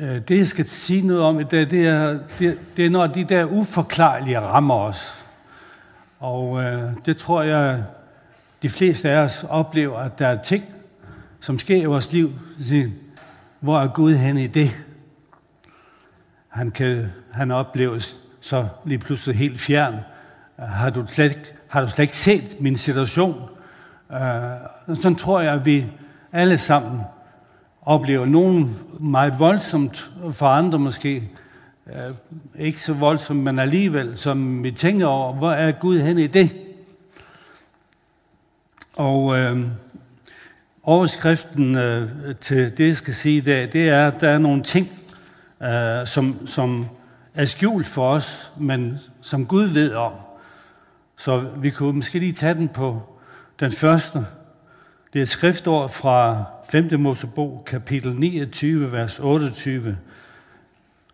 Øh, det, jeg skal sige noget om, det, det, er, det, det er, når de der uforklarlige rammer os. Og øh, det tror jeg, de fleste af os oplever, at der er ting, som sker i vores liv. Hvor er Gud henne i det? Han, kan, han opleves så lige pludselig helt fjern. Har du slet, har du slet ikke set min situation? Øh, sådan tror jeg, at vi alle sammen oplever nogen meget voldsomt, for andre måske øh, ikke så voldsomt, men alligevel, som vi tænker over, hvor er Gud hen i det? Og øh, overskriften øh, til det, jeg skal sige i dag, det er, at der er nogle ting, øh, som, som er skjult for os, men som Gud ved om. Så vi kunne måske lige tage den på den første. Det er et skriftord fra 5. Mosebog, kapitel 29, vers 28.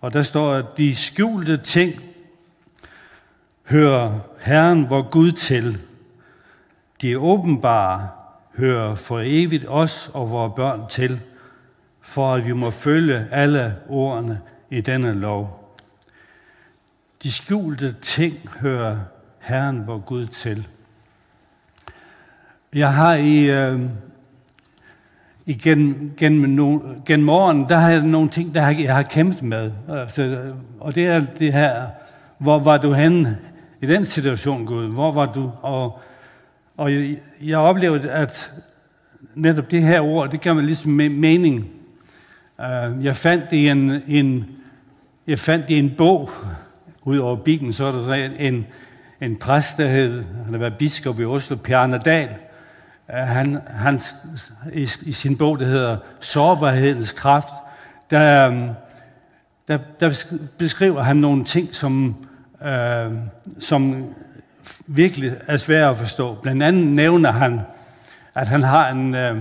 Og der står, at de skjulte ting hører Herren vor Gud til. De åbenbare hører for evigt os og vores børn til, for at vi må følge alle ordene i denne lov. De skjulte ting hører Herren vor Gud til. Jeg har i, øh, igen, gennem, no, gennem årene, der har jeg nogle ting, der jeg har kæmpet med. Altså, og det er det her, hvor var du henne i den situation, Gud? Hvor var du? Og, og jeg, jeg oplevede, at netop det her ord, det gav mig ligesom mening. Uh, jeg fandt det i en, en, jeg fandt det i en bog, ud over Bibelen, så er der en, en præst, der hed, han har været biskop i Oslo, Per Dahl. Han, han, i, i sin bog, der hedder Sårbarhedens kraft, der, øhm, der, der beskriver han nogle ting, som, øh, som virkelig er svære at forstå. Blandt andet nævner han, at han har en, øh,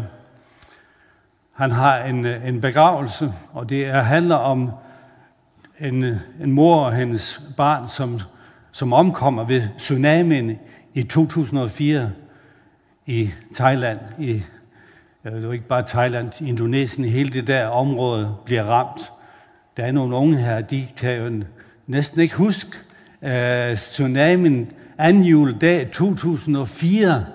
han har en, øh, en begravelse, og det er, handler om en, øh, en mor og hendes barn, som, som omkommer ved tsunamien i 2004 i Thailand. I, jeg ved ikke bare Thailand, Indonesien, hele det der område bliver ramt. Der er nogle unge her, de kan jo næsten ikke huske øh, tsunamien anden juledag 2004.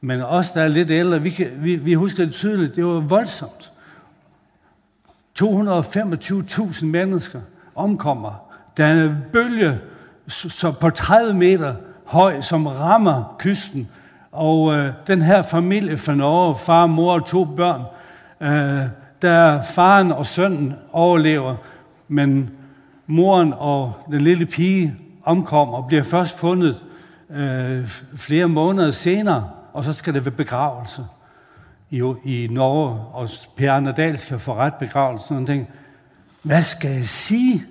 Men os, der er lidt ældre, vi, kan, vi, vi husker det tydeligt, det var voldsomt. 225.000 mennesker omkommer. Der er en bølge så på 30 meter høj, som rammer kysten. Og øh, den her familie fra Norge, far, mor og to børn, øh, der faren og sønnen overlever, men moren og den lille pige omkommer og bliver først fundet øh, flere måneder senere, og så skal det være begravelse i, i Norge, og Per Arnedal skal få ret begravelse. Og tænker, hvad skal jeg sige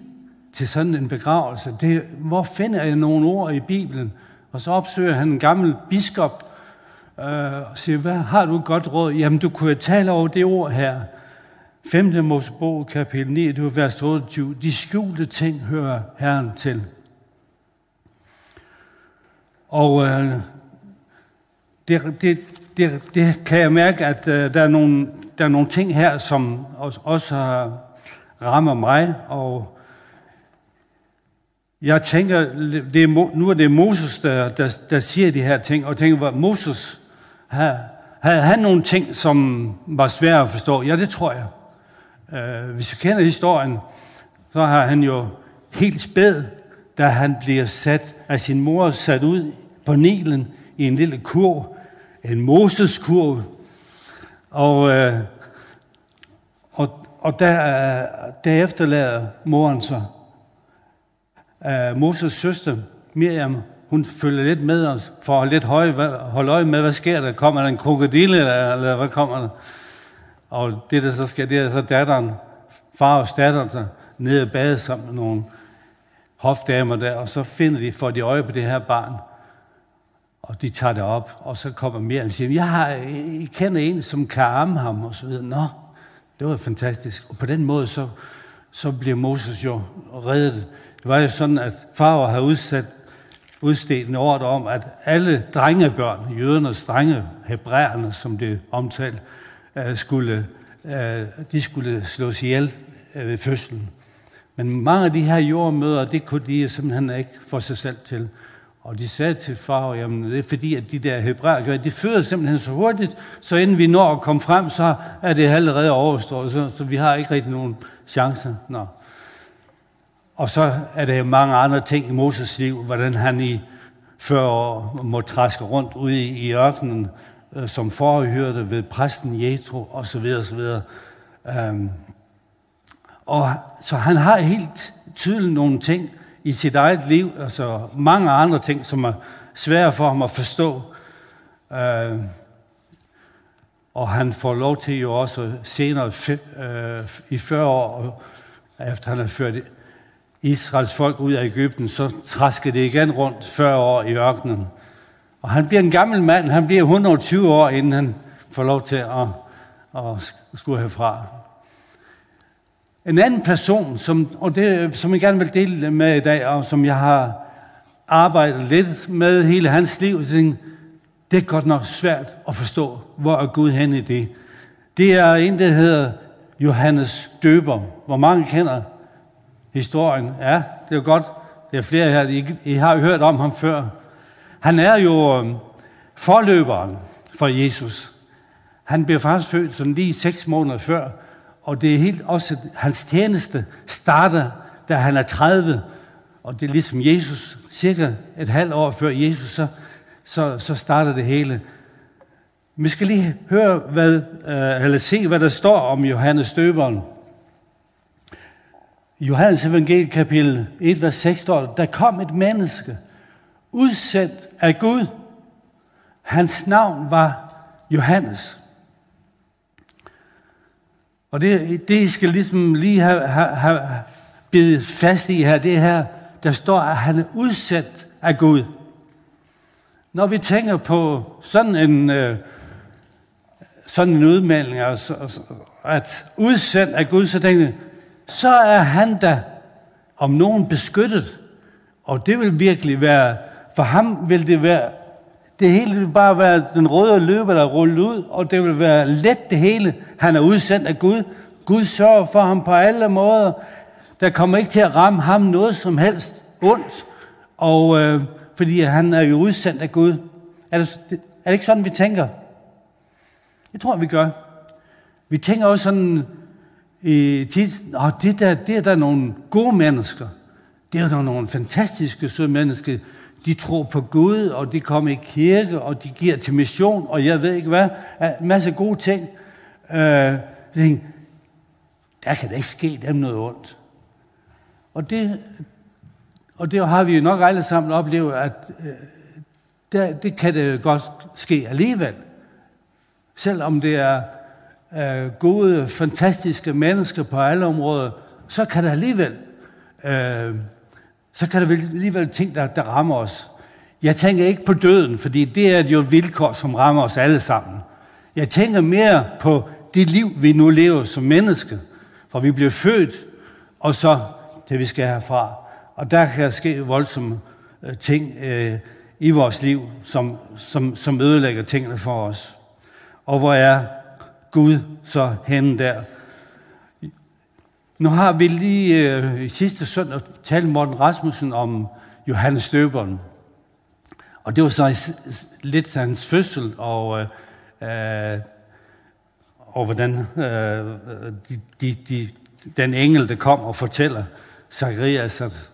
til sådan en begravelse? Det, hvor finder jeg nogle ord i Bibelen? Og så opsøger han en gammel biskop øh, og siger, hvad har du et godt råd? Jamen, du kunne tale over det ord her. 5. Mosebog, kapitel 9, det var vers 28. De skjulte ting hører Herren til. Og øh, det, det, det, det kan jeg mærke, at øh, der, er nogle, der er nogle ting her, som også, også rammer mig, og jeg tænker, det er, nu er det Moses, der, der, der siger de her ting, og tænker, hvad Moses, havde, han nogle ting, som var svære at forstå? Ja, det tror jeg. Øh, hvis vi kender historien, så har han jo helt spæd, da han bliver sat af sin mor, sat ud på Nilen i en lille kurv, en Moses-kurv. Og, øh, og, og der, øh, der efterlader moren så. Øh, Moses søster, Miriam, hun følger lidt med os, for at lidt høje, holde øje med, hvad sker der? Kommer der en krokodille, eller, eller hvad kommer der? Og det, der så sker, det er så datteren, far og datter, der nede og bade sammen med nogle hofdamer der, og så finder de, får de øje på det her barn. Og de tager det op, og så kommer mere og siger, jeg, har, jeg kender en, som kan arme ham, og så videre. Nå, det var fantastisk. Og på den måde, så, så bliver Moses jo reddet. Det var jo sådan, at farver har udsat, udstedt en ordre om, at alle drengebørn, jødernes drenge, hebræerne, som det omtalt, øh, skulle, øh, de skulle slås ihjel øh, ved fødslen. Men mange af de her jordmøder, det kunne de simpelthen ikke få sig selv til. Og de sagde til far, jamen det er fordi, at de der hebræer, de føder simpelthen så hurtigt, så inden vi når at komme frem, så er det allerede overstået, så, så vi har ikke rigtig nogen chance. Nå. Og så er der mange andre ting i Moses liv, hvordan han i 40 år må træske rundt ude i, ørkenen, øh, som forhørte ved præsten Jethro, og så videre, og så videre. Um, og så han har helt tydeligt nogle ting i sit eget liv, altså mange andre ting, som er svære for ham at forstå. Uh, og han får lov til jo også senere uh, i 40 år, efter han er ført Israels folk ud af Ægypten, så træsker det igen rundt 40 år i ørkenen. Og han bliver en gammel mand, han bliver 120 år, inden han får lov til at, at skulle herfra. En anden person, som, og det, som jeg gerne vil dele med i dag, og som jeg har arbejdet lidt med hele hans liv, det er godt nok svært at forstå, hvor er Gud hen i det. Det er en, der hedder Johannes Døber. Hvor mange kender historien? Ja, det er godt. Det er flere her, I, I har jo hørt om ham før. Han er jo øhm, forløberen for Jesus. Han blev faktisk født sådan lige seks måneder før, og det er helt også, hans tjeneste starter, da han er 30, og det er ligesom Jesus, cirka et halvt år før Jesus, så, så, så starter det hele. Vi skal lige høre, hvad, øh, eller se, hvad der står om Johannes døberen. I Johannes evangel kapitel 1, vers 6 står der kom et menneske, udsendt af Gud. Hans navn var Johannes. Og det, det I skal ligesom lige have, have, have bidt fast i her, det her, der står, at han er udsendt af Gud. Når vi tænker på sådan en, øh, sådan en udmelding, altså, altså at udsendt af Gud, så tænker jeg, så er han da om nogen beskyttet. Og det vil virkelig være, for ham vil det være, det hele vil bare være den røde løber, der er rullet ud, og det vil være let det hele. Han er udsendt af Gud. Gud sørger for ham på alle måder. Der kommer ikke til at ramme ham noget som helst ondt, og øh, fordi han er jo udsendt af Gud. Er det, er det ikke sådan, vi tænker? Jeg tror, vi gør. Vi tænker også sådan, i tit, og det der, det er der nogle gode mennesker. Det er der nogle fantastiske søde mennesker. De tror på Gud, og de kommer i kirke, og de giver til mission, og jeg ved ikke hvad. En masse gode ting. Øh, tænker, der kan da ikke ske dem noget ondt. Og det, og det har vi jo nok alle sammen oplevet, at øh, der, det kan det godt ske alligevel. Selvom det er øh, gode, fantastiske mennesker på alle områder, så kan der alligevel, øh, så kan der alligevel ting, der, der rammer os. Jeg tænker ikke på døden, fordi det er jo vilkår, som rammer os alle sammen. Jeg tænker mere på det liv, vi nu lever som menneske. For vi bliver født, og så det, vi skal herfra. Og der kan ske voldsomme øh, ting øh, i vores liv, som, som, som ødelægger tingene for os. Og hvor er Gud så hen der. Nu har vi lige øh, i sidste søndag talt Morten Rasmussen om Johannes Døberen. Og det var så lidt hans fødsel, og, øh, øh og hvordan øh, de, de, de, den engel, der kom og fortæller Zacharias, at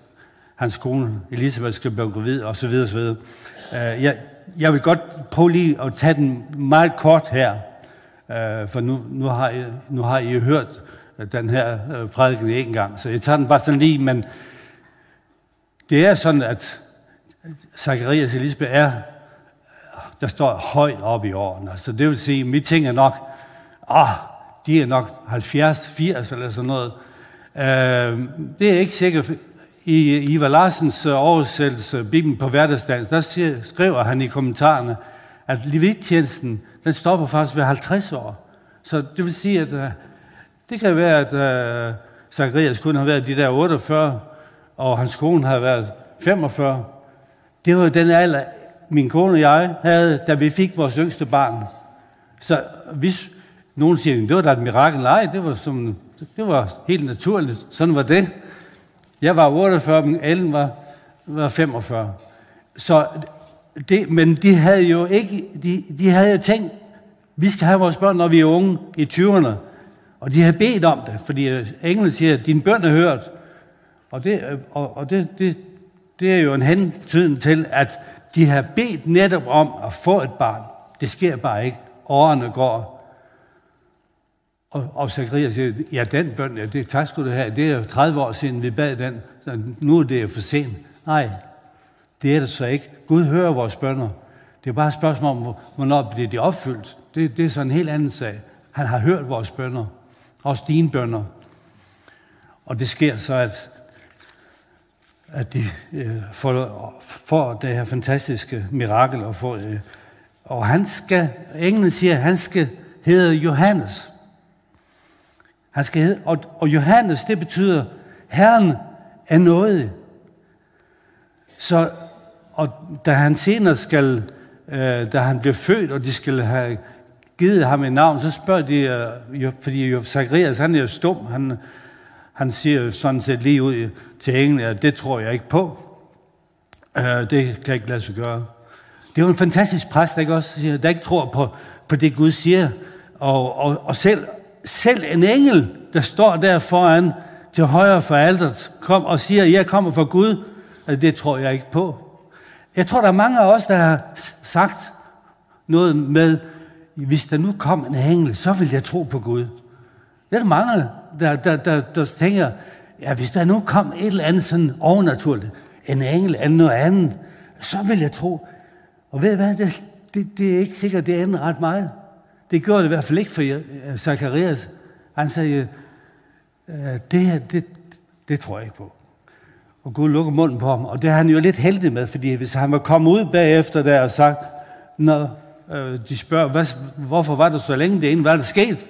hans kone Elisabeth skal blive gravid, og så videre, så videre. Øh, jeg, jeg vil godt prøve lige at tage den meget kort her. Øh, for nu, nu, har I, nu har I hørt øh, den her øh, prædiken en gang, så jeg tager den bare sådan lige, men det er sådan, at Zacharias Elisabeth er, der står højt op i årene. Så det vil sige, at mit ting er nok, ah, de er nok 70, 80 eller sådan noget. Øh, det er ikke sikkert. I Ivar Larsens øh, oversættelse, Bibelen på hverdagsdagen, der skriver han i kommentarerne, at levittjenesten, den stopper faktisk ved 50 år. Så det vil sige, at uh, det kan være, at uh, Zacharias kun har været de der 48, og hans kone har været 45. Det var den alder, min kone og jeg havde, da vi fik vores yngste barn. Så hvis nogen siger, det var da et mirakel, nej, det var som Det var helt naturligt. Sådan var det. Jeg var 48, men Ellen var, var 45. Så det, men de havde jo ikke, de, de havde jo tænkt, vi skal have vores børn, når vi er unge i 20'erne. Og de havde bedt om det, fordi englen siger, at din bøn er hørt. Og det, øh, og, og det, det, det er jo en hentydning til, at de har bedt netop om at få et barn. Det sker bare ikke. Årene går. Og, og Zacharias siger, ja, den bøn, ja, det, tak skulle du have. Det er jo 30 år siden, vi bad den. Så nu er det jo for sent. Nej, det er det så ikke. Gud hører vores bønder. Det er bare et spørgsmål om, hvornår bliver de opfyldt. Det, det er så en helt anden sag. Han har hørt vores bønder. Også dine bønder. Og det sker så, at, at de øh, får, får det her fantastiske mirakel. Og, får, øh, og han skal, englen siger, at han skal hedde Johannes. Han skal hedde, og, og Johannes, det betyder, Herren er noget. Så, og da han senere skal, øh, da han bliver født, og de skal have givet ham et navn, så spørger de, øh, fordi jo, Zacharias, han er jo stum, han, han siger sådan set lige ud til englen, at det tror jeg ikke på. Øh, det kan ikke lade sig gøre. Det er jo en fantastisk præst, der ikke også siger, der ikke tror på, på det Gud siger. Og, og, og selv, selv en engel, der står der foran til højre for alderet, kom og siger, jeg kommer fra Gud, at det tror jeg ikke på. Jeg tror, der er mange af os, der har sagt noget med, hvis der nu kom en engel, så vil jeg tro på Gud. Det er der mange, der, der, der, der tænker, ja, hvis der nu kom et eller andet sådan overnaturligt, en engel eller noget andet, så vil jeg tro. Og ved I hvad, det, det, det er ikke sikkert, det ender ret meget. Det gjorde det i hvert fald ikke for øh, Zacharias. Han sagde, øh, det her, det, det tror jeg ikke på. Og Gud lukker munden på ham, og det er han jo lidt heldig med, fordi hvis han var kommet ud bagefter der og sagt, når øh, de spørger, hvad, hvorfor var du så længe det ene, hvad er der sket?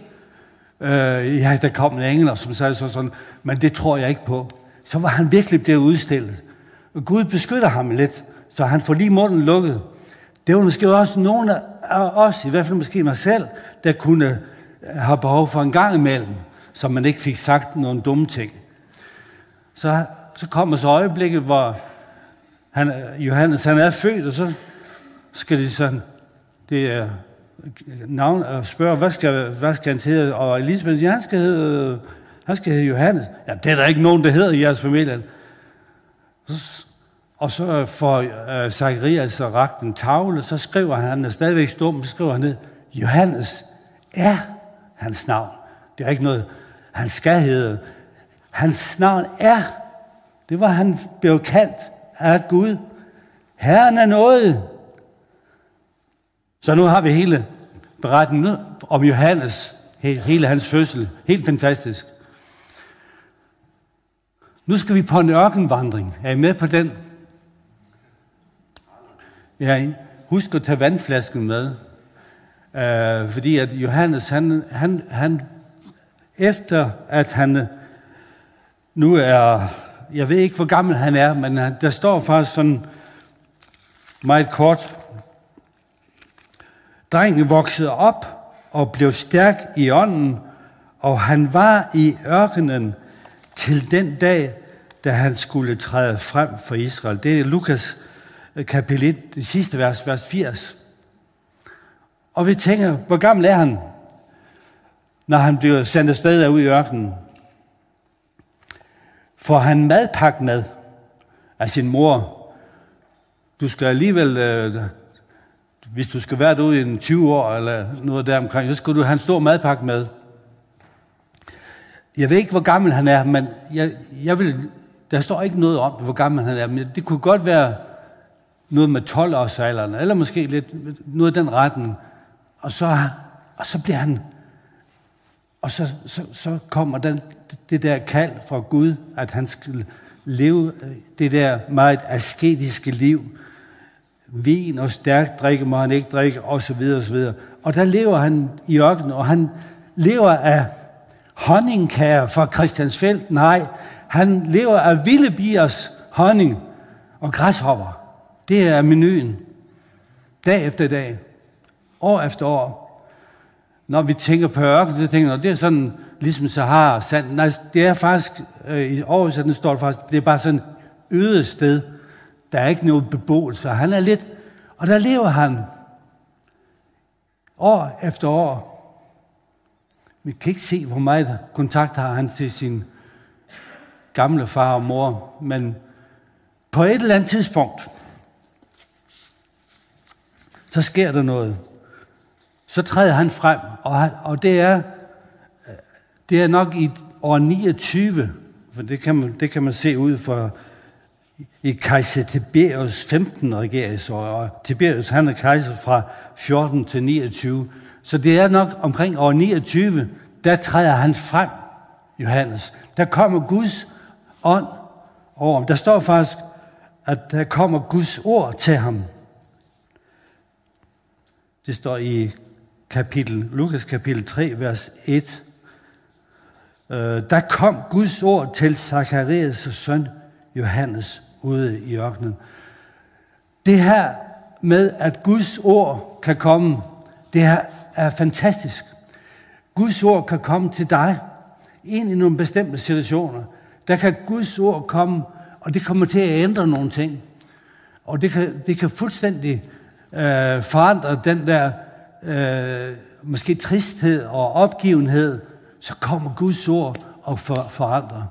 Øh, ja, der kom en engel, som sagde så sådan, men det tror jeg ikke på. Så var han virkelig blevet udstillet. Og Gud beskytter ham lidt, så han får lige munden lukket. Det var måske også nogen af os, i hvert fald måske mig selv, der kunne have behov for en gang imellem, så man ikke fik sagt nogle dumme ting. Så, så kommer så øjeblikket, hvor han, Johannes han er født, og så skal de sådan, det er navn og spørger, hvad skal, hvad skal han hedde? Og Elisabeth siger, han skal hedde, han skal hedde Johannes. Ja, det er der ikke nogen, der hedder i jeres familie. Og så får uh, Zacharias ragt en tavle, så skriver han, han er stadigvæk stum, så skriver han ned, Johannes er hans navn. Det er ikke noget, han skal hedde. Hans navn er. Det var han blev kaldt af Gud. Herren er noget. Så nu har vi hele beretningen om Johannes, hele hans fødsel. Helt fantastisk. Nu skal vi på en ørkenvandring. Er I med på den? Ja, husk at tage vandflasken med. Uh, fordi at Johannes, han, han, han, efter at han nu er, jeg ved ikke hvor gammel han er, men han, der står faktisk sådan meget kort, Drengen voksede op og blev stærk i ånden, og han var i ørkenen til den dag, da han skulle træde frem for Israel. Det er Lukas øh, kapitel 1, det sidste vers, vers 80. Og vi tænker, hvor gammel er han, når han bliver sendt afsted ud i ørkenen? Får han madpakke med af sin mor? Du skal alligevel øh, hvis du skal være derude i en 20 år eller noget deromkring, så skal du have en stor madpakke med. Jeg ved ikke, hvor gammel han er, men jeg, jeg vil, der står ikke noget om, hvor gammel han er, men det kunne godt være noget med 12 års alderen, eller måske lidt noget af den retten. Og så, og så bliver han, og så, så, så kommer den, det der kald fra Gud, at han skulle leve øh, det der meget asketiske liv, vin og stærkt drikke må han ikke drikke, og så videre, og så videre. Og der lever han i ørkenen, og han lever af honningkager fra Christiansfeld. Nej, han lever af vilde biers honning og græshopper. Det er menuen. Dag efter dag. År efter år når vi tænker på ørken, så tænker vi, det er sådan, ligesom Sahara, sand. Nej, det er faktisk, øh, i oversætningen står det faktisk, det er bare sådan øde sted. Der er ikke noget beboelse. Han er lidt, og der lever han år efter år. Vi kan ikke se, hvor meget kontakt har han til sin gamle far og mor, men på et eller andet tidspunkt, så sker der noget. Så træder han frem, og, og det, er, øh, det er nok i år 29, for det kan man, det kan man se ud for i kejser Tiberius 15 regeringsår, og Tiberius han er kejser fra 14 til 29. Så det er nok omkring år 29, der træder han frem, Johannes. Der kommer Guds ånd over ham. Der står faktisk, at der kommer Guds ord til ham. Det står i kapitel, Lukas kapitel 3, vers 1. Øh, der kom Guds ord til Zacharias' søn Johannes ude i ørkenen. Det her med, at Guds ord kan komme, det her er fantastisk. Guds ord kan komme til dig ind i nogle bestemte situationer. Der kan Guds ord komme, og det kommer til at ændre nogle ting. Og det kan, det kan fuldstændig øh, forandre den der øh, måske tristhed og opgivenhed, så kommer Guds ord og for, forandrer.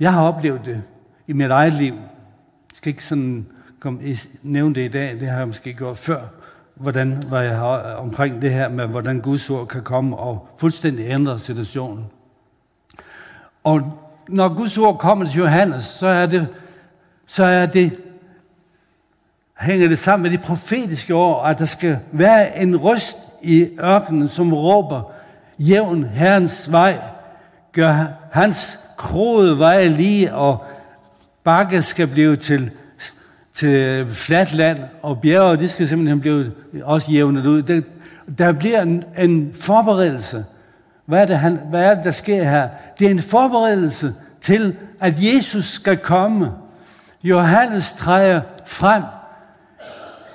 Jeg har oplevet det i mit eget liv. Jeg skal ikke sådan komme, nævne det i dag, det har jeg måske gjort før, hvordan var jeg har omkring det her med, hvordan Guds ord kan komme og fuldstændig ændre situationen. Og når Guds ord kommer til Johannes, så er det, så er det hænger det sammen med de profetiske ord, at der skal være en røst i ørkenen, som råber, jævn Herrens vej, gør hans kroede vej lige, og bakke skal blive til, til fladt land, og bjerge, de skal simpelthen blive også jævnet ud. Der, der bliver en, en forberedelse. Hvad er, det, han, hvad er det, der sker her? Det er en forberedelse til, at Jesus skal komme. Johannes træder frem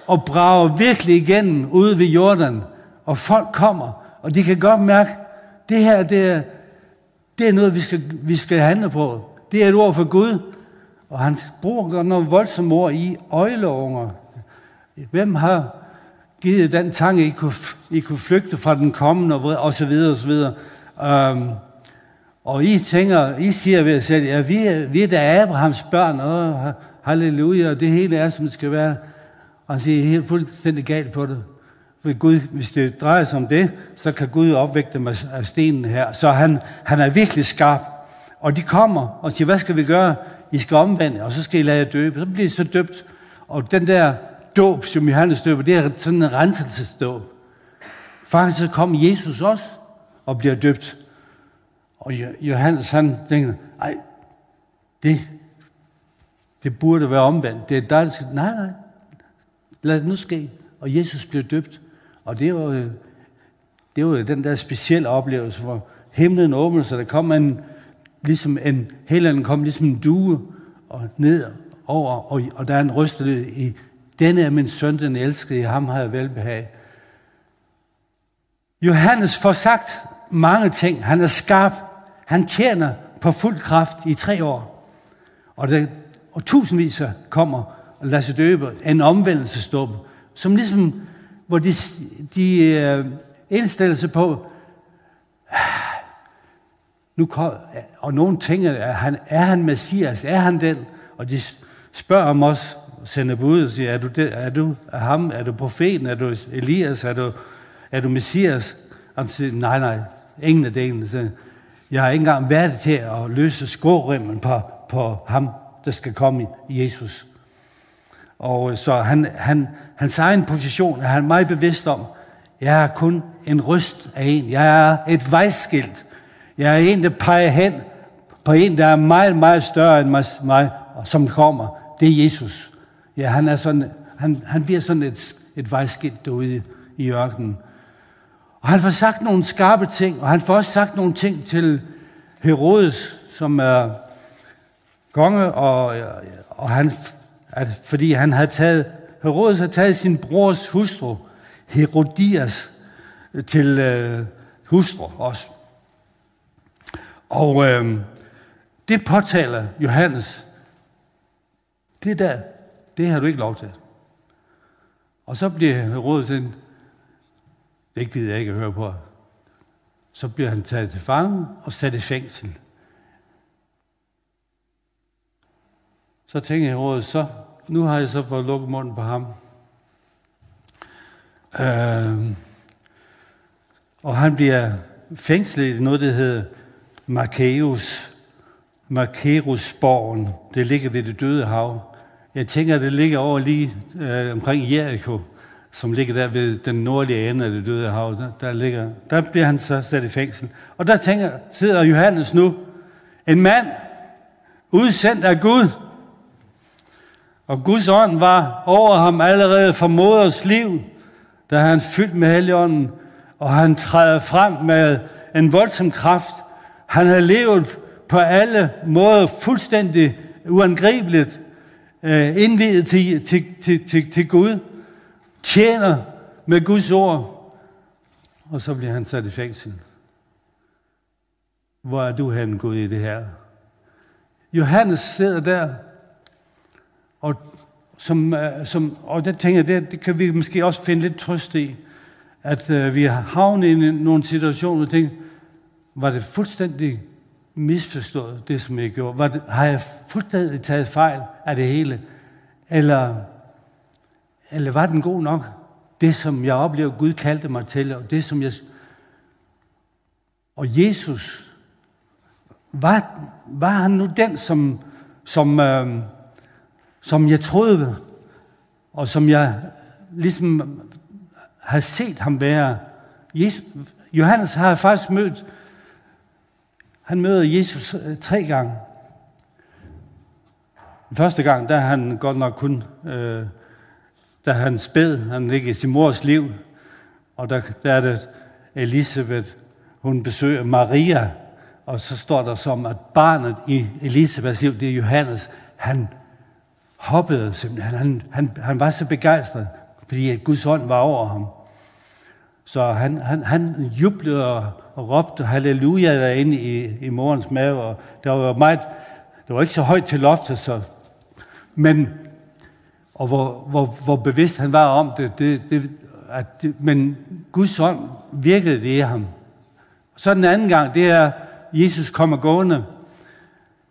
og brager virkelig igennem ude ved Jordan, og folk kommer, og de kan godt mærke, det her, det er, det er noget, vi skal, vi skal handle på. Det er et ord for Gud, og han bruger godt voldsomme ord i øjleunger. Hvem har givet den tanke, I kunne, I kunne flygte fra den kommende, og så videre, og så videre. Um, og I tænker, I siger ved jer selv, ja, vi er, vi er da Abrahams børn, og halleluja, og det hele er, som det skal være. Og han siger, helt fuldstændig galt på det. For Gud, hvis det drejer sig om det, så kan Gud opvække dem af stenen her. Så han, han er virkelig skarp. Og de kommer og siger, hvad skal vi gøre? I skal omvende, og så skal I lade jer døbe. Så bliver I så døbt. Og den der dåb, som Johannes døber, det er sådan en renselsesdåb. Faktisk så kom Jesus også og bliver døbt. Og Johannes han tænker, ej, det, det burde være omvendt. Det er dejligt. Nej, nej, Lad det nu ske. Og Jesus blev døbt. Og det var, det var den der specielle oplevelse, hvor himlen åbnede sig. Der kom en, ligesom en, helen kom ligesom en due og ned over, og, og der er en røst i, denne er min søn, den elskede, i ham har jeg velbehag. Johannes får sagt mange ting. Han er skarp. Han tjener på fuld kraft i tre år. Og, det, og tusindvis kommer og lade sig døbe, en omvendelsesdåb, som ligesom, hvor de, de øh, indstiller sig på, nu kom, og nogen tænker, er han, er han Messias, er han den? Og de spørger om os, sender bud og siger, er du, det, er du er ham, er du profeten, er du Elias, er du, er du Messias? Og han siger, nej, nej, ingen af delene. Jeg har ikke engang været til at løse skårimmen på, på ham, der skal komme i Jesus. Og øh, så han, han, hans egen position er han meget bevidst om. Jeg er kun en røst af en. Jeg er et vejskilt. Jeg er en, der peger hen på en, der er meget, meget større end mig, som kommer. Det er Jesus. Ja, han, er sådan, han, han bliver sådan et, et vejskilt derude i ørkenen. Og han får sagt nogle skarpe ting, og han får også sagt nogle ting til Herodes, som er konge, og, og han at fordi han havde taget, Herodes havde taget sin brors hustru, Herodias, til øh, hustru også. Og øh, det påtaler Johannes. Det der, det har du ikke lov til. Og så bliver Herodes ind. det gider jeg ikke at høre på. Så bliver han taget til fange og sat i fængsel. Så tænker Herodes, så nu har jeg så fået lukket munden på ham. Øh, og han bliver fængslet i noget, der hedder Markeus. Markerusborgen. Det ligger ved det døde hav. Jeg tænker, det ligger over lige øh, omkring Jericho, som ligger der ved den nordlige ende af det døde hav. Der, der, ligger, der bliver han så sat i fængsel. Og der tænker, sidder Johannes nu, en mand, udsendt af Gud, og Guds ånd var over ham allerede fra moders liv, da han fyldt med Helligånden, og han træder frem med en voldsom kraft. Han havde levet på alle måder fuldstændig uangribeligt, øh, indvidet til, til, til, til, til Gud, tjener med Guds ord, og så bliver han sat i fængsel. Hvor er du hen, Gud, i det her? Johannes sidder der og, som, øh, som, og der tænker jeg, det, det kan vi måske også finde lidt trøst i, at øh, vi har havnet i nogle situationer og tænker, var det fuldstændig misforstået, det som jeg gjorde? Var det, har jeg fuldstændig taget fejl af det hele? Eller, eller var den god nok? Det, som jeg oplever, Gud kaldte mig til, og det, som jeg... Og Jesus, var, var han nu den, som, som, øh, som jeg troede, og som jeg ligesom har set ham være. Jesus, Johannes har faktisk mødt, han møder Jesus øh, tre gange. Den første gang, der er han godt nok kun, øh, da han spæd, han ligger i sin mors liv, og der, der er det Elisabeth, hun besøger Maria, og så står der som, at barnet i Elisabeths liv, det er Johannes, han hoppede simpelthen. Han, han, han var så begejstret, fordi at Guds ånd var over ham. Så han, han, han jublede og, og råbte halleluja derinde i, i morens mave. Og det var meget, det var ikke så højt til loftet, så, men og hvor, hvor, hvor bevidst han var om det, det, det at det, men Guds ånd virkede det i ham. Så den anden gang, det er, Jesus kommer gående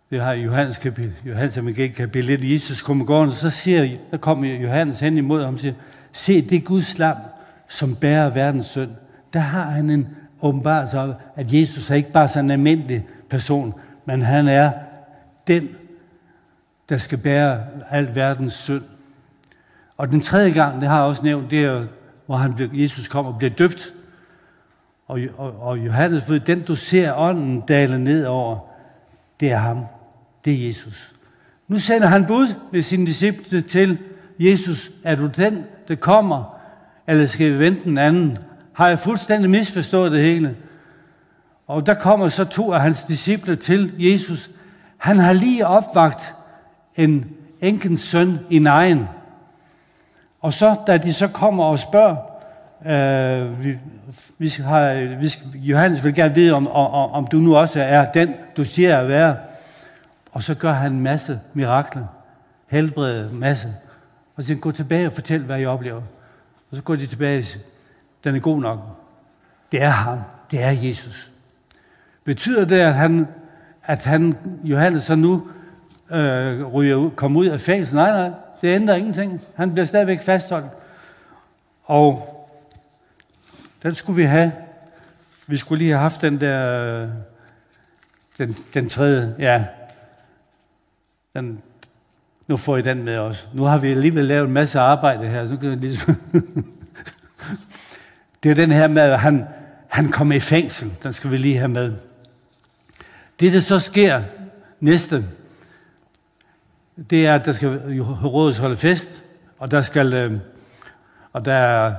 det har Johannes, kapitel, Johannes evangeliet kapitel 1, Jesus kommer gående, så siger, der kommer Johannes hen imod ham og siger, se, det Guds lam, som bærer verdens synd. Der har han en åbenbarelse af, at Jesus er ikke bare sådan en almindelig person, men han er den, der skal bære al verdens synd. Og den tredje gang, det har jeg også nævnt, det er, hvor han bliver, Jesus kommer og bliver døbt. Og, og, og Johannes ved, den du ser ånden dale ned over, det er ham. Det er Jesus. Nu sender han bud ved sine disciple til Jesus. Er du den, der kommer, eller skal vi vente den anden? Har jeg fuldstændig misforstået det hele? Og der kommer så to af hans disciple til Jesus. Han har lige opvagt en enkens søn i nejen. Og så, da de så kommer og spørger, øh, vi, vi har, vi skal, Johannes vil gerne vide, om, om, om du nu også er den, du siger at være. Og så gør han en masse mirakler. helbreder en masse. Og så siger gå tilbage og fortæl, hvad jeg oplever. Og så går de tilbage og siger, den er god nok. Det er ham. Det er Jesus. Betyder det, at han, at han Johannes så nu øh, ryger ud, kommer ud af fængsel? Nej, nej, det ændrer ingenting. Han bliver stadigvæk fastholdt. Og den skulle vi have. Vi skulle lige have haft den der, øh, den, den tredje, ja, jamen, nu får I den med os. Nu har vi alligevel lavet en masse arbejde her. Så kan jeg ligesom det er den her med, at han, han kommer i fængsel. Den skal vi lige have med. Det, der så sker næste, det er, at der skal Herodes holde fest, og der skal, øh, og der er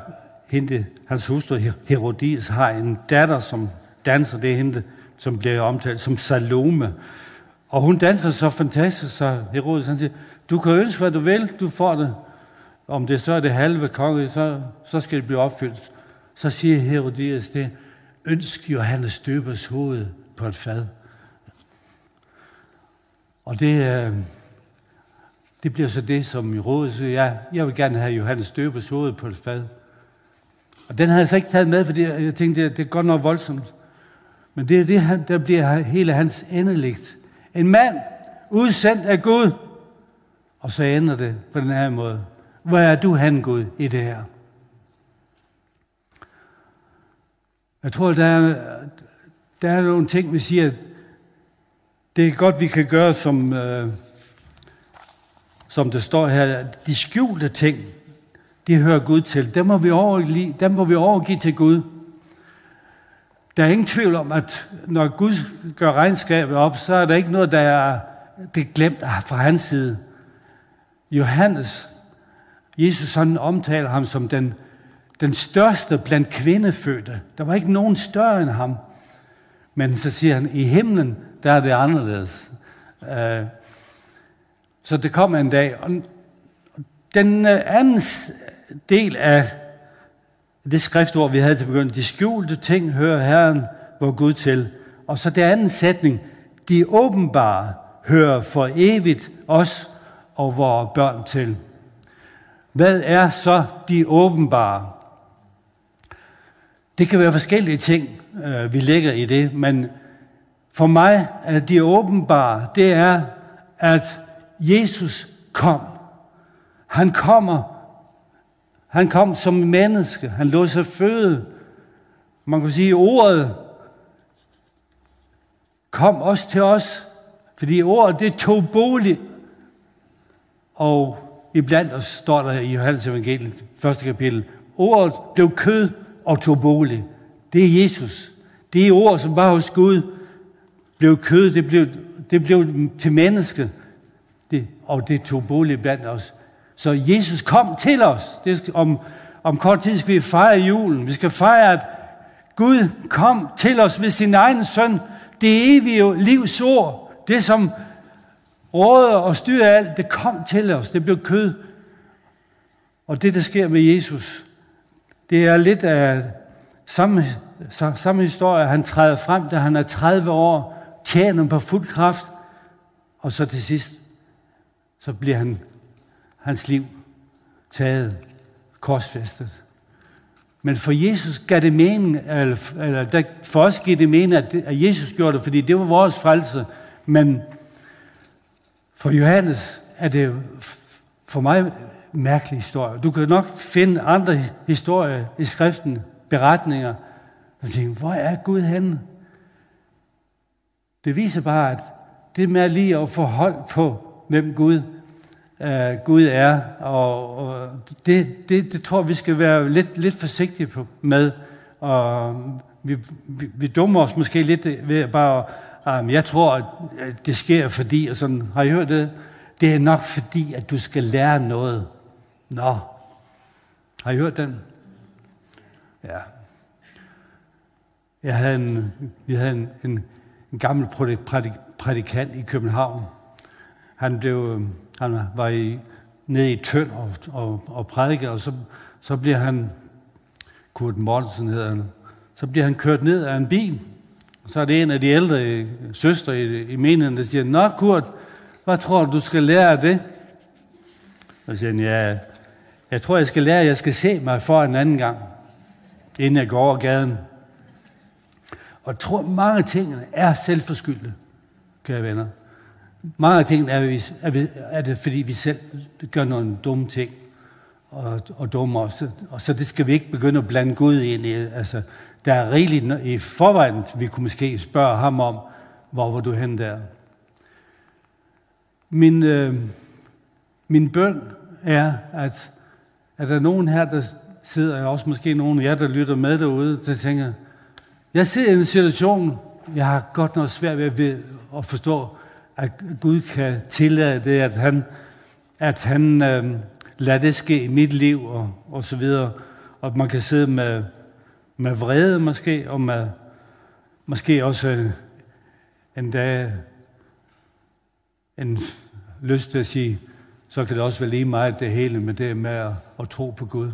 hende, hans hustru Herodias har en datter, som danser, det er hende, som bliver omtalt som Salome. Og hun danser så fantastisk, så Herodes han siger, du kan ønske, hvad du vil, du får det. Om det så er det halve konge, så, så skal det blive opfyldt. så siger Herodias det, ønsk Johannes døbers hoved på et fad. Og det, øh, det bliver så det, som i rådet siger, ja, jeg vil gerne have Johannes døbers hoved på et fad. Og den havde jeg så ikke taget med, fordi jeg tænkte, det, det er godt nok voldsomt. Men det er det, der bliver hele hans endeligt. En mand udsendt af Gud. Og så ender det på den her måde. Hvor er du han, Gud, i det her? Jeg tror, der er, der er nogle ting, vi siger, det er godt, vi kan gøre, som, øh, som det står her, de skjulte ting, de hører Gud til. Dem må vi overgive, dem må vi overgive til Gud. Der er ingen tvivl om, at når Gud gør regnskabet op, så er der ikke noget, der er det er glemt fra hans side. Johannes, Jesus han omtaler ham som den, den største blandt kvindefødte. Der var ikke nogen større end ham. Men så siger han, i himlen, der er det anderledes. Øh, så det kom en dag. Og den øh, anden del af det skriftord, vi havde til begyndelsen, de skjulte ting hører Herren vor Gud til. Og så det anden sætning, de åbenbare hører for evigt os og vores børn til. Hvad er så de åbenbare? Det kan være forskellige ting, øh, vi lægger i det, men for mig er de åbenbare, det er, at Jesus kom. Han kommer. Han kom som menneske. Han lå sig føde. Man kan sige, ordet kom også til os, fordi ordet det tog bolig. Og iblandt os står der i Johannes evangeliet, første kapitel, ordet blev kød og tog bolig. Det er Jesus. Det er ord, som var hos Gud, blev kød, det blev, det blev til menneske, det, og det tog bolig blandt os. Så Jesus kom til os. Det skal, om, om kort tid skal vi fejre julen. Vi skal fejre, at Gud kom til os ved sin egen søn. Det evige livs ord. Det, som råder og styrer alt, det kom til os. Det blev kød. Og det, der sker med Jesus, det er lidt af samme, samme historie. Han træder frem, da han er 30 år, tjener på fuld kraft, og så til sidst, så bliver han, hans liv taget, korsfæstet. Men for Jesus gav det mening, eller, eller for os giver det mening, at, at Jesus gjorde det, fordi det var vores frelse. Men for Johannes er det for mig en mærkelig historie. Du kan nok finde andre historier i skriften, beretninger, og tænke, hvor er Gud henne? Det viser bare, at det med lige at få hold på, hvem Gud, uh, Gud er, og, og det, det, det tror vi skal være lidt, lidt forsigtige på, med. Og vi, vi, vi dummer os måske lidt ved bare ah, at jeg tror, at det sker fordi, og sådan, har I hørt det? Det er nok fordi, at du skal lære noget. Nå, har I hørt den? Ja. Jeg havde en, vi havde en, en, en gammel prædikant i København. Han, blev, han var i, nede i Tønd og, og, og prædikede, og så, så bliver han, Kurt Mortensen hedder han, så bliver han kørt ned af en bil, og så er det en af de ældre søstre i, i menigheden, der siger, Nå Kurt, hvad tror du, du skal lære af det? Og så siger han, ja, jeg tror, jeg skal lære, at jeg skal se mig for en anden gang, inden jeg går over gaden. Og jeg tror, mange ting er selvforskyldte, kære venner. Mange ting er, vi, er, vi, er det, fordi vi selv gør nogle dumme ting og, og dumme også. Og så det skal vi ikke begynde at blande Gud ind i. Altså, der er rigeligt i forvejen, vi kunne måske spørge ham om, hvor var du hen der? Min, øh, min bøn er, at er der nogen her, der sidder, og også måske nogen af jer, der lytter med derude, der tænker, jeg ser en situation, jeg har godt nok svært ved at forstå, at Gud kan tillade det, at han, at han øh, lader det ske i mit liv, og, og så videre. Og man kan sidde med, med vrede måske, og med, måske også en dag en lyst til at sige, så kan det også være lige meget det hele med det med at, at tro på Gud.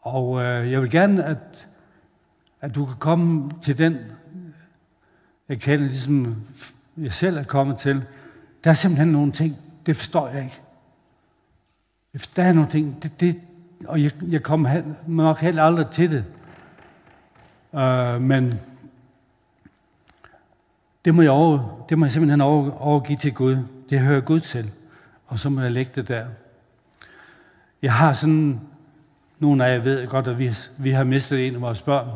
Og øh, jeg vil gerne, at, at du kan komme til den erkendelse, ligesom jeg selv er kommet til. Der er simpelthen nogle ting, det forstår jeg ikke. Der er nogle ting, det, det, og jeg, jeg kommer nok heller aldrig til det. Uh, men det må, jeg over, det må jeg simpelthen over, overgive til Gud. Det hører Gud til. Og så må jeg lægge det der. Jeg har sådan, nogle af jer ved godt, at vi, vi har mistet en af vores børn.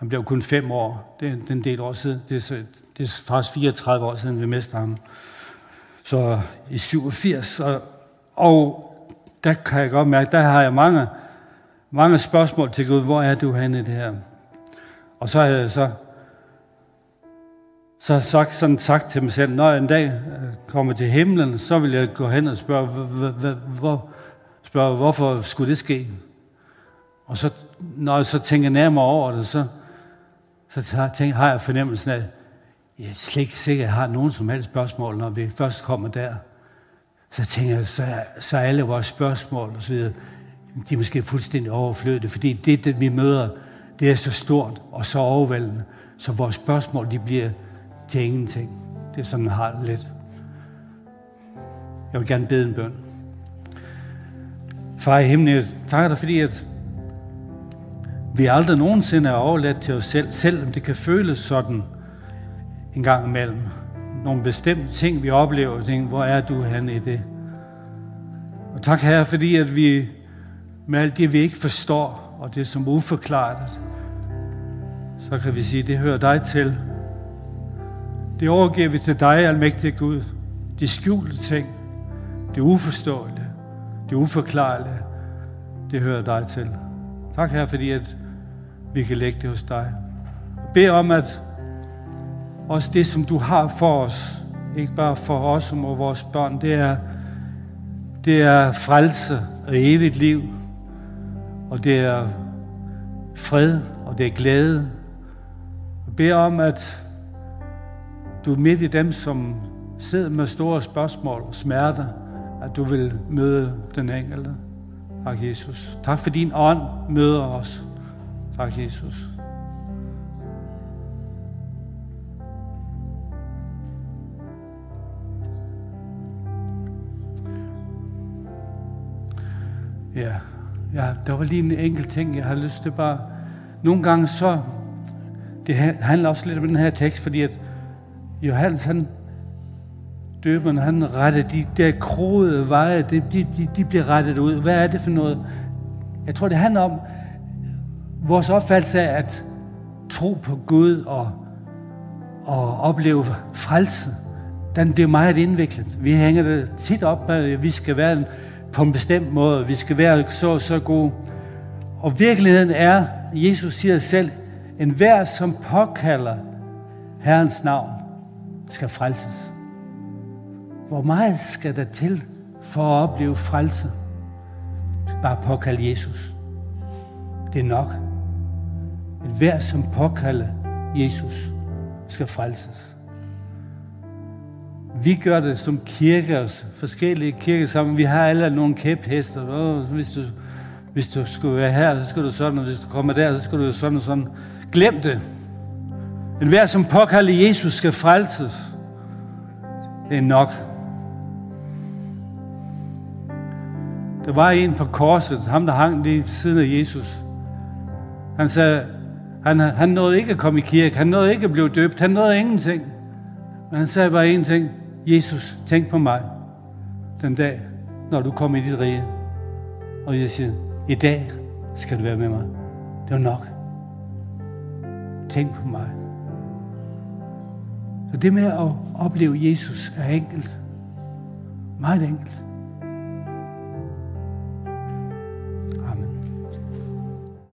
Han blev kun fem år. Det er en del år siden. Det er, det er faktisk 34 år siden, vi mistede ham. Så i 87. Og, og der kan jeg godt mærke, der har jeg mange, mange spørgsmål til Gud. Hvor er du henne i det her? Og så har jeg så, så sagt, sådan sagt til mig selv, når jeg en dag øh, kommer til himlen, så vil jeg gå hen og spørge, hvor, spørge hvorfor skulle det ske? Og så, når jeg så tænker nærmere over det, så, så tænker, har jeg fornemmelsen af, at jeg slet ikke sikkert at har nogen som helst spørgsmål, når vi først kommer der. Så tænker jeg, så, så er alle vores spørgsmål og så videre, de er måske fuldstændig overflødige, fordi det, det vi møder, det er så stort og så overvældende, så vores spørgsmål, de bliver til ingenting. Det er sådan, jeg har lidt. Jeg vil gerne bede en bøn. Far i himlen, jeg takker dig, fordi at vi aldrig nogensinde er overladt til os selv, selvom det kan føles sådan en gang imellem. Nogle bestemte ting, vi oplever, og tænker, hvor er du henne i det? Og tak her, fordi at vi med alt det, vi ikke forstår, og det som uforklaret, så kan vi sige, det hører dig til. Det overgiver vi til dig, almægtige Gud. De skjulte ting, det uforståelige, det uforklarlige, det hører dig til. Tak her, fordi at vi kan lægge det hos dig. Bed om, at også det, som du har for os, ikke bare for os og vores børn, det er, det er frelse og evigt liv, og det er fred, og det er glæde. Jeg beder om, at du er midt i dem, som sidder med store spørgsmål og smerter, at du vil møde den enkelte. Tak, Jesus. Tak for din ånd møder os. Tak, Jesus. Ja, ja, der var lige en enkelt ting, jeg har lyst til bare... Nogle gange så... Det handler også lidt om den her tekst, fordi at Johannes, han, døberen, han retter de der kroede veje, de, de, de, de bliver rettet ud. Hvad er det for noget? Jeg tror, det handler om vores opfattelse af at tro på Gud og, og opleve frelse. Den bliver meget indviklet. Vi hænger det tit op med, at vi skal være på en bestemt måde. Vi skal være så så gode. Og virkeligheden er, Jesus siger selv, en hver, som påkalder Herrens navn, skal frelses. Hvor meget skal der til for at opleve frelse? Bare påkalde Jesus. Det er nok. En hver, som påkalder Jesus, skal frelses. Vi gør det som kirke, forskellige kirker sammen. Vi har alle nogle kæphester. Oh, hvis, du, hvis du skulle være her, så skal du sådan, og hvis du kommer der, så skal du sådan og sådan. Glem det. En hver, som påkalder Jesus, skal frelses. Det er nok. Der var en på korset, ham der hang lige siden af Jesus. Han sagde, han, han nåede ikke at komme i kirke, han nåede ikke at blive døbt, han nåede ingenting. Men han sagde bare en ting, Jesus, tænk på mig den dag, når du kommer i dit rige. Og jeg siger, i dag skal du være med mig. Det var nok. Tænk på mig. Så det med at opleve Jesus er enkelt. Meget enkelt.